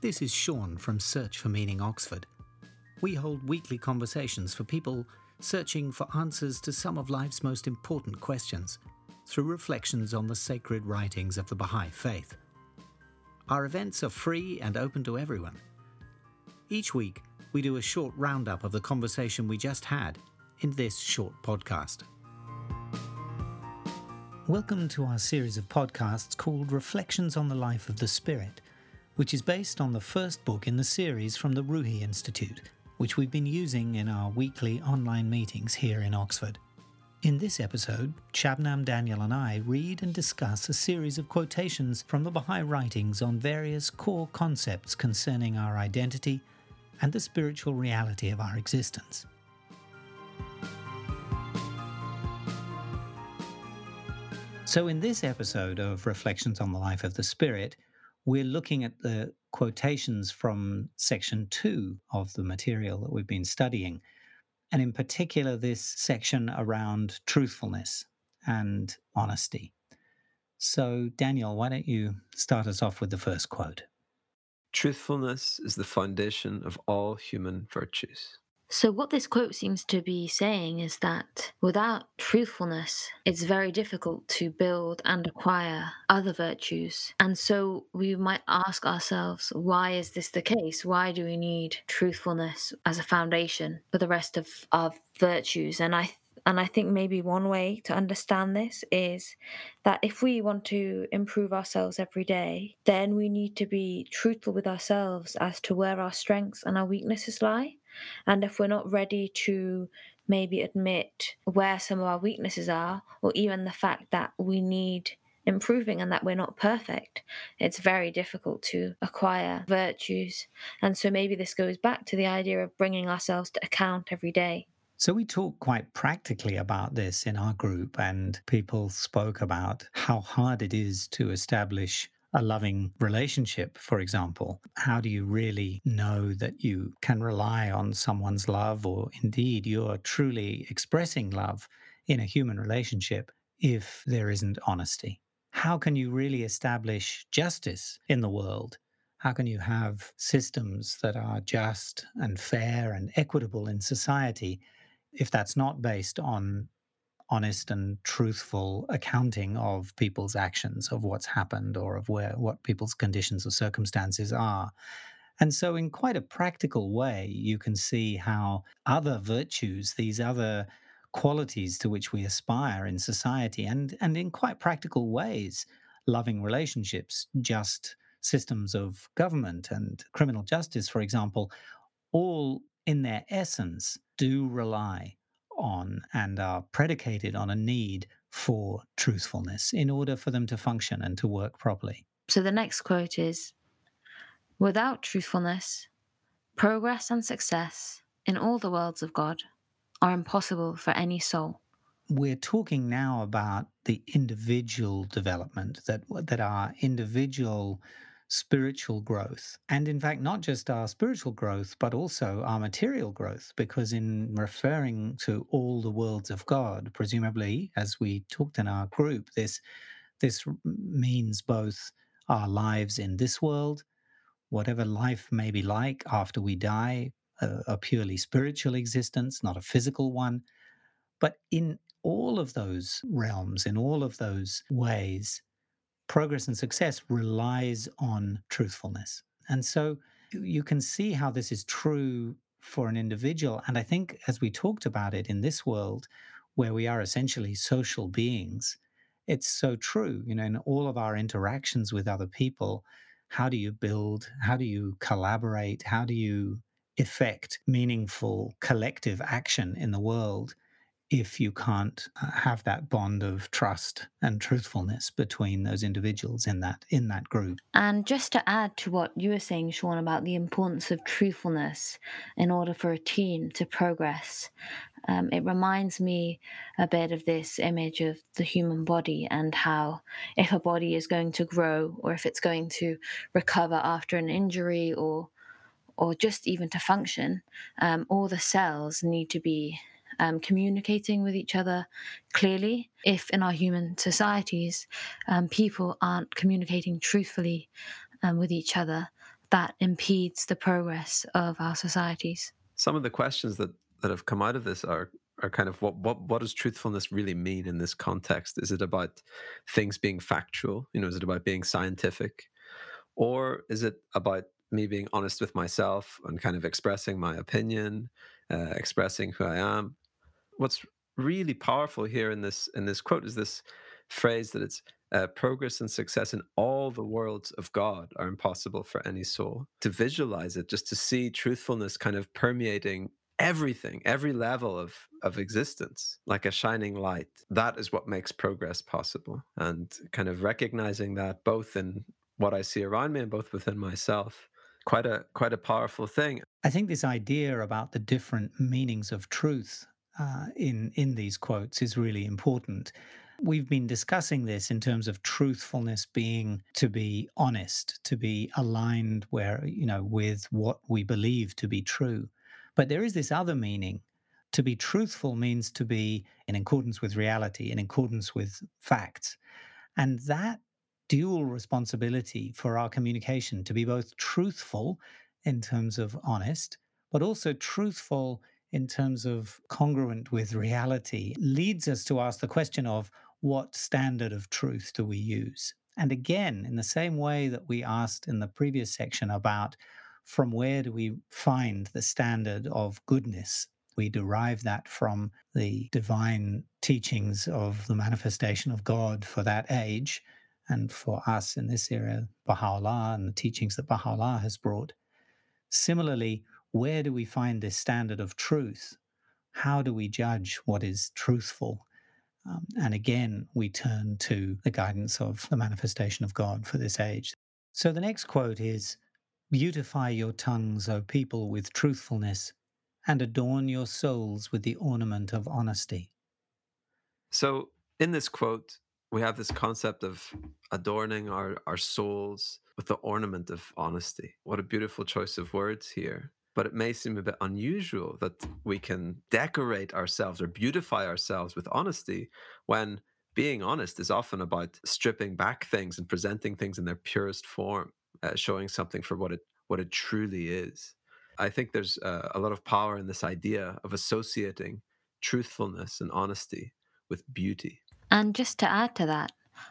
This is Sean from Search for Meaning Oxford. We hold weekly conversations for people searching for answers to some of life's most important questions through reflections on the sacred writings of the Baha'i Faith. Our events are free and open to everyone. Each week, we do a short roundup of the conversation we just had in this short podcast. Welcome to our series of podcasts called Reflections on the Life of the Spirit, which is based on the first book in the series from the Ruhi Institute, which we've been using in our weekly online meetings here in Oxford. In this episode, Shabnam Daniel and I read and discuss a series of quotations from the Baha'i writings on various core concepts concerning our identity and the spiritual reality of our existence. So, in this episode of Reflections on the Life of the Spirit, we're looking at the quotations from section two of the material that we've been studying, and in particular, this section around truthfulness and honesty. So, Daniel, why don't you start us off with the first quote? Truthfulness is the foundation of all human virtues. So, what this quote seems to be saying is that without truthfulness, it's very difficult to build and acquire other virtues. And so, we might ask ourselves, why is this the case? Why do we need truthfulness as a foundation for the rest of our virtues? And I and I think maybe one way to understand this is that if we want to improve ourselves every day, then we need to be truthful with ourselves as to where our strengths and our weaknesses lie. And if we're not ready to maybe admit where some of our weaknesses are, or even the fact that we need improving and that we're not perfect, it's very difficult to acquire virtues. And so maybe this goes back to the idea of bringing ourselves to account every day. So, we talked quite practically about this in our group, and people spoke about how hard it is to establish a loving relationship, for example? How do you really know that you can rely on someone's love or indeed you're truly expressing love in a human relationship if there isn't honesty? How can you really establish justice in the world? How can you have systems that are just and fair and equitable in society if that's not based on honest and truthful accounting of people's actions, of what's happened, or of where what people's conditions or circumstances are. And so, in quite a practical way, you can see how other virtues, these other qualities to which we aspire in society, and, and in quite practical ways, loving relationships, just systems of government and criminal justice, for example, all in their essence do rely on and are predicated on a need for truthfulness in order for them to function and to work properly. So the next quote is Without truthfulness, progress and success in all the worlds of God are impossible for any soul. We're talking now about the individual development that that our individual spiritual growth. And in fact, not just our spiritual growth, but also our material growth, because in referring to all the worlds of God, presumably, as we talked in our group, this, this means both our lives in this world, whatever life may be like after we die, a, a purely spiritual existence, not a physical one. But in all of those realms, in all of those ways, progress and success relies on truthfulness. And so you can see how this is true for an individual. And I think as we talked about it in this world, where we are essentially social beings, it's so true. You know, in all of our interactions with other people, how do you build? How do you collaborate? How do you effect meaningful collective action in the world? If you can't uh, have that bond of trust and truthfulness between those individuals in that in that group. And just to add to what you were saying, Sean, about the importance of truthfulness in order for a team to progress, um, it reminds me a bit of this image of the human body and how if a body is going to grow or if it's going to recover after an injury or or just even to function, um, all the cells need to be um, communicating with each other clearly. If in our human societies, um, people aren't communicating truthfully um, with each other, that impedes the progress of our societies. Some of the questions that, that have come out of this are are kind of what, what what does truthfulness really mean in this context? Is it about things being factual? You know, is it about being scientific? Or is it about me being honest with myself and kind of expressing my opinion, uh, expressing who I am? What's really powerful here in this in this quote is this phrase that it's uh, progress and success in all the worlds of God are impossible for any soul. To visualize it, just to see truthfulness kind of permeating everything, every level of, of existence, like a shining light, that is what makes progress possible. And kind of recognizing that both in what I see around me and both within myself. Quite a quite a powerful thing. I think this idea about the different meanings of truth uh, in in these quotes is really important. We've been discussing this in terms of truthfulness being to be honest, to be aligned where, you know, with what we believe to be true. But there is this other meaning. To be truthful means to be in accordance with reality, in accordance with facts. And that dual responsibility for our communication to be both truthful in terms of honest, but also truthful in terms of congruent with reality leads us to ask the question of what standard of truth do we use? And again, in the same way that we asked in the previous section about from where do we find the standard of goodness? We derive that from the divine teachings of the manifestation of God for that age. And for us in this era, Baha'u'llah and the teachings that Baha'u'llah has brought. Similarly, where do we find this standard of truth? How do we judge what is truthful? Um, and again, we turn to the guidance of the manifestation of God for this age. So the next quote is Beautify your tongues, O people, with truthfulness, and adorn your souls with the ornament of honesty. So, in this quote, we have this concept of adorning our, our souls with the ornament of honesty. What a beautiful choice of words here but it may seem a bit unusual that we can decorate ourselves or beautify ourselves with honesty when being honest is often about stripping back things and presenting things in their purest form, uh, showing something for what it what it truly is. I think there's uh, a lot of power in this idea of associating truthfulness and honesty with beauty. And just to add to that,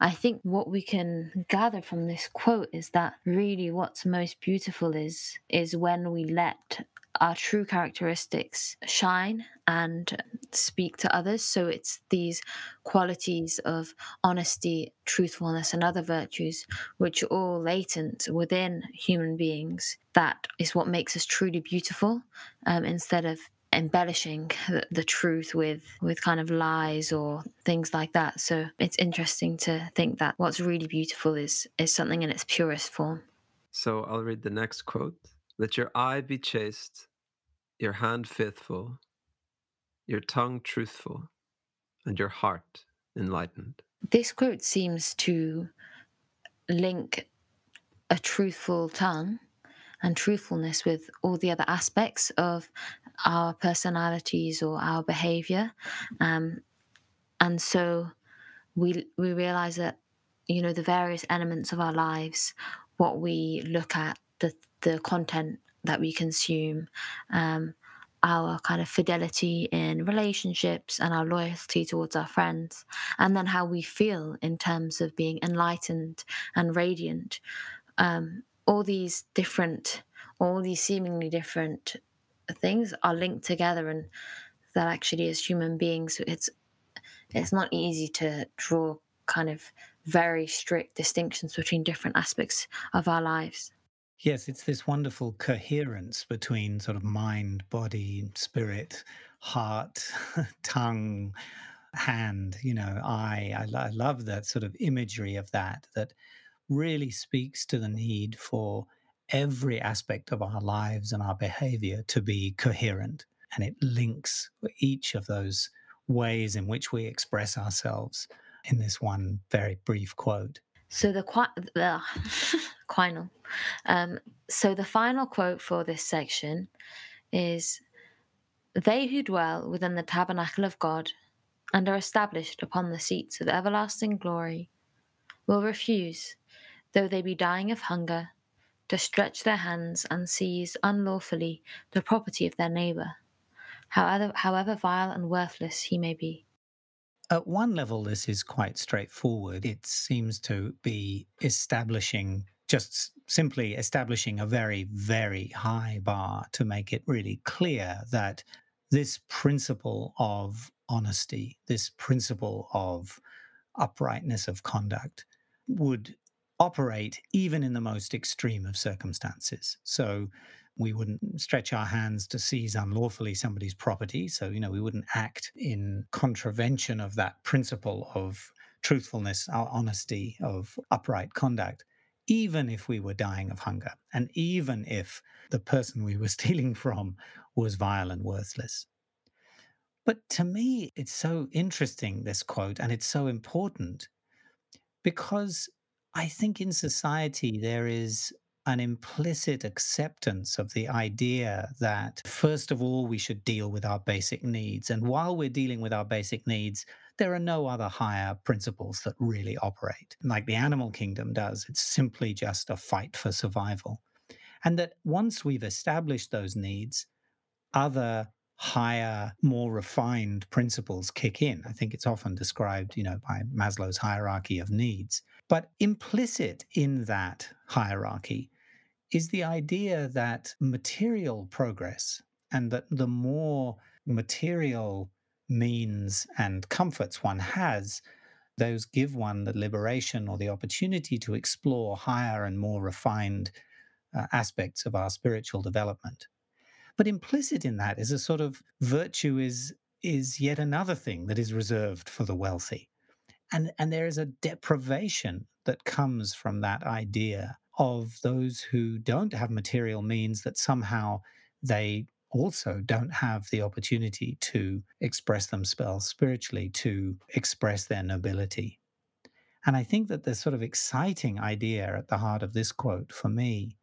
I think what we can gather from this quote is that really what's most beautiful is is when we let our true characteristics shine and speak to others. So it's these qualities of honesty, truthfulness, and other virtues, which are all latent within human beings. That is what makes us truly beautiful um, instead of embellishing the, the, truth with with kind of lies or things like that. So it's interesting to think that what's really beautiful is is something in its purest form. So i'll read the next quote. Let your eye be chaste your hand faithful your tongue truthful and your heart enlightened. This quote seems to link a truthful tongue and truthfulness with all the other aspects of our personalities or our behavior. Um, and so we we realize that you know the various elements of our lives, what we look at, the the content that we consume, um, our kind of fidelity in relationships and our loyalty towards our friends, and then how we feel in terms of being enlightened and radiant. Um, all these different, all these seemingly different things are linked together, and that actually, as human beings, it's it's not easy to draw kind of very strict distinctions between different aspects of our lives. Yes, it's this wonderful coherence between sort of mind, body, spirit, heart, tongue, hand, you know, eye. I, I love that sort of imagery of that, that really speaks to the need for every aspect of our lives and our behavior to be coherent. And it links each of those ways in which we express ourselves in this one very brief quote. So the the final. Um, so the final quote for this section is they who dwell within the tabernacle of God and are established upon the seats of everlasting glory will refuse though they be dying of hunger, to stretch their hands and seize unlawfully the property of their neighbour, however, however vile and worthless he may be. At one level, this is quite straightforward. It seems to be establishing, just simply establishing a very, very high bar to make it really clear that this principle of honesty, this principle of uprightness of conduct, would operate even in the most extreme of circumstances. So we wouldn't stretch our hands to seize unlawfully somebody's property. So, you know, we wouldn't act in contravention of that principle of truthfulness, our honesty, of upright conduct, even if we were dying of hunger and even if the person we were stealing from was vile and worthless. But to me, it's so interesting, this quote, and it's so important because I think in society there is an implicit acceptance of the idea that, first of all, we should deal with our basic needs. And while we're dealing with our basic needs, there are no other higher principles that really operate, like the animal kingdom does. It's simply just a fight for survival. And that once we've established those needs, other higher, more refined principles kick in. I think it's often described, you know, by Maslow's hierarchy of needs. But implicit in that hierarchy is the idea that material progress and that the more material means and comforts one has, those give one the liberation or the opportunity to explore higher and more refined uh, aspects of our spiritual development. But implicit in that is a sort of virtue is is yet another thing that is reserved for the wealthy. And and there is a deprivation that comes from that idea of those who don't have material means that somehow they also don't have the opportunity to express themselves spiritually, to express their nobility. And I think that the sort of exciting idea at the heart of this quote for me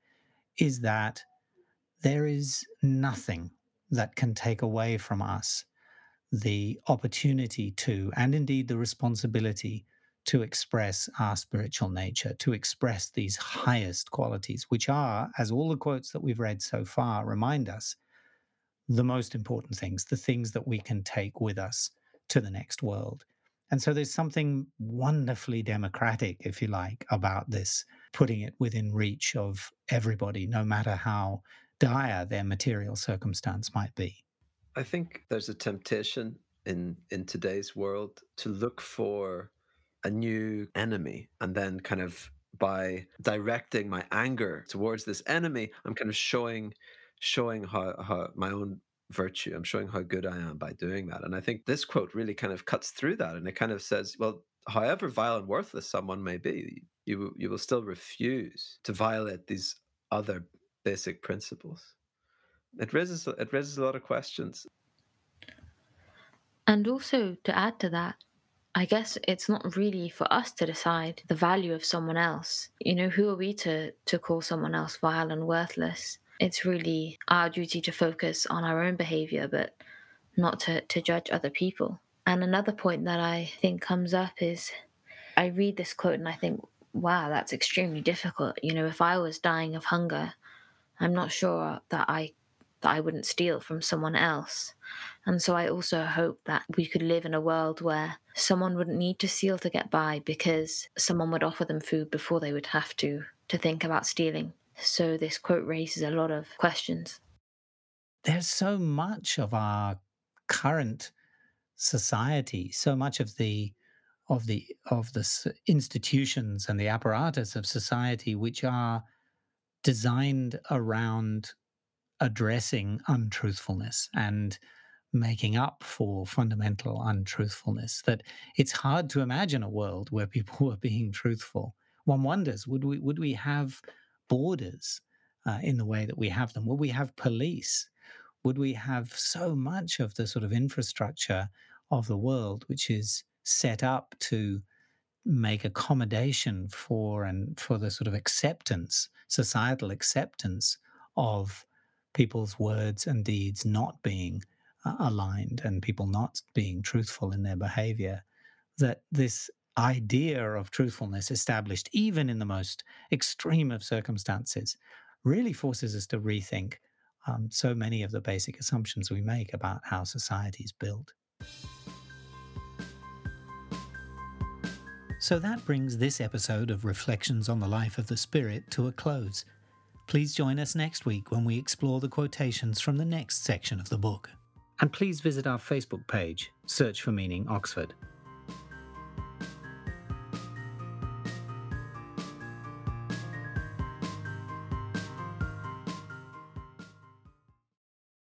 is that there is nothing that can take away from us the opportunity to, and indeed the responsibility to express our spiritual nature, to express these highest qualities, which are, as all the quotes that we've read so far remind us, the most important things, the things that we can take with us to the next world. And so there's something wonderfully democratic, if you like, about this, putting it within reach of everybody, no matter how dire their material circumstance might be. I think there's a temptation in in today's world to look for a new enemy and then kind of by directing my anger towards this enemy i'm kind of showing showing how, how my own virtue i'm showing how good i am by doing that and i think this quote really kind of cuts through that and it kind of says well however vile and worthless someone may be you you will still refuse to violate these other basic principles it raises it raises a lot of questions and also to add to that I guess it's not really for us to decide the value of someone else. You know, who are we to, to call someone else vile and worthless? It's really our duty to focus on our own behavior, but not to, to judge other people. And another point that I think comes up is I read this quote and I think, wow, that's extremely difficult. You know, if I was dying of hunger, I'm not sure that I that I wouldn't steal from someone else. And so I also hope that we could live in a world where someone wouldn't need to steal to get by because someone would offer them food before they would have to to think about stealing. So this quote raises a lot of questions. There's so much of our current society, so much of the of the of the institutions and the apparatus of society which are designed around addressing untruthfulness and making up for fundamental untruthfulness that it's hard to imagine a world where people were being truthful. One wonders would we would we have borders uh, in the way that we have them? Would we have police? Would we have so much of the sort of infrastructure of the world which is set up to make accommodation for and for the sort of acceptance societal acceptance of people's words and deeds not being uh, aligned and people not being truthful in their behavior, that this idea of truthfulness established, even in the most extreme of circumstances, really forces us to rethink um, so many of the basic assumptions we make about how society is built. So that brings this episode of Reflections on the Life of the Spirit to a close. Please join us next week when we explore the quotations from the next section of the book. And please visit our Facebook page, Search for Meaning Oxford.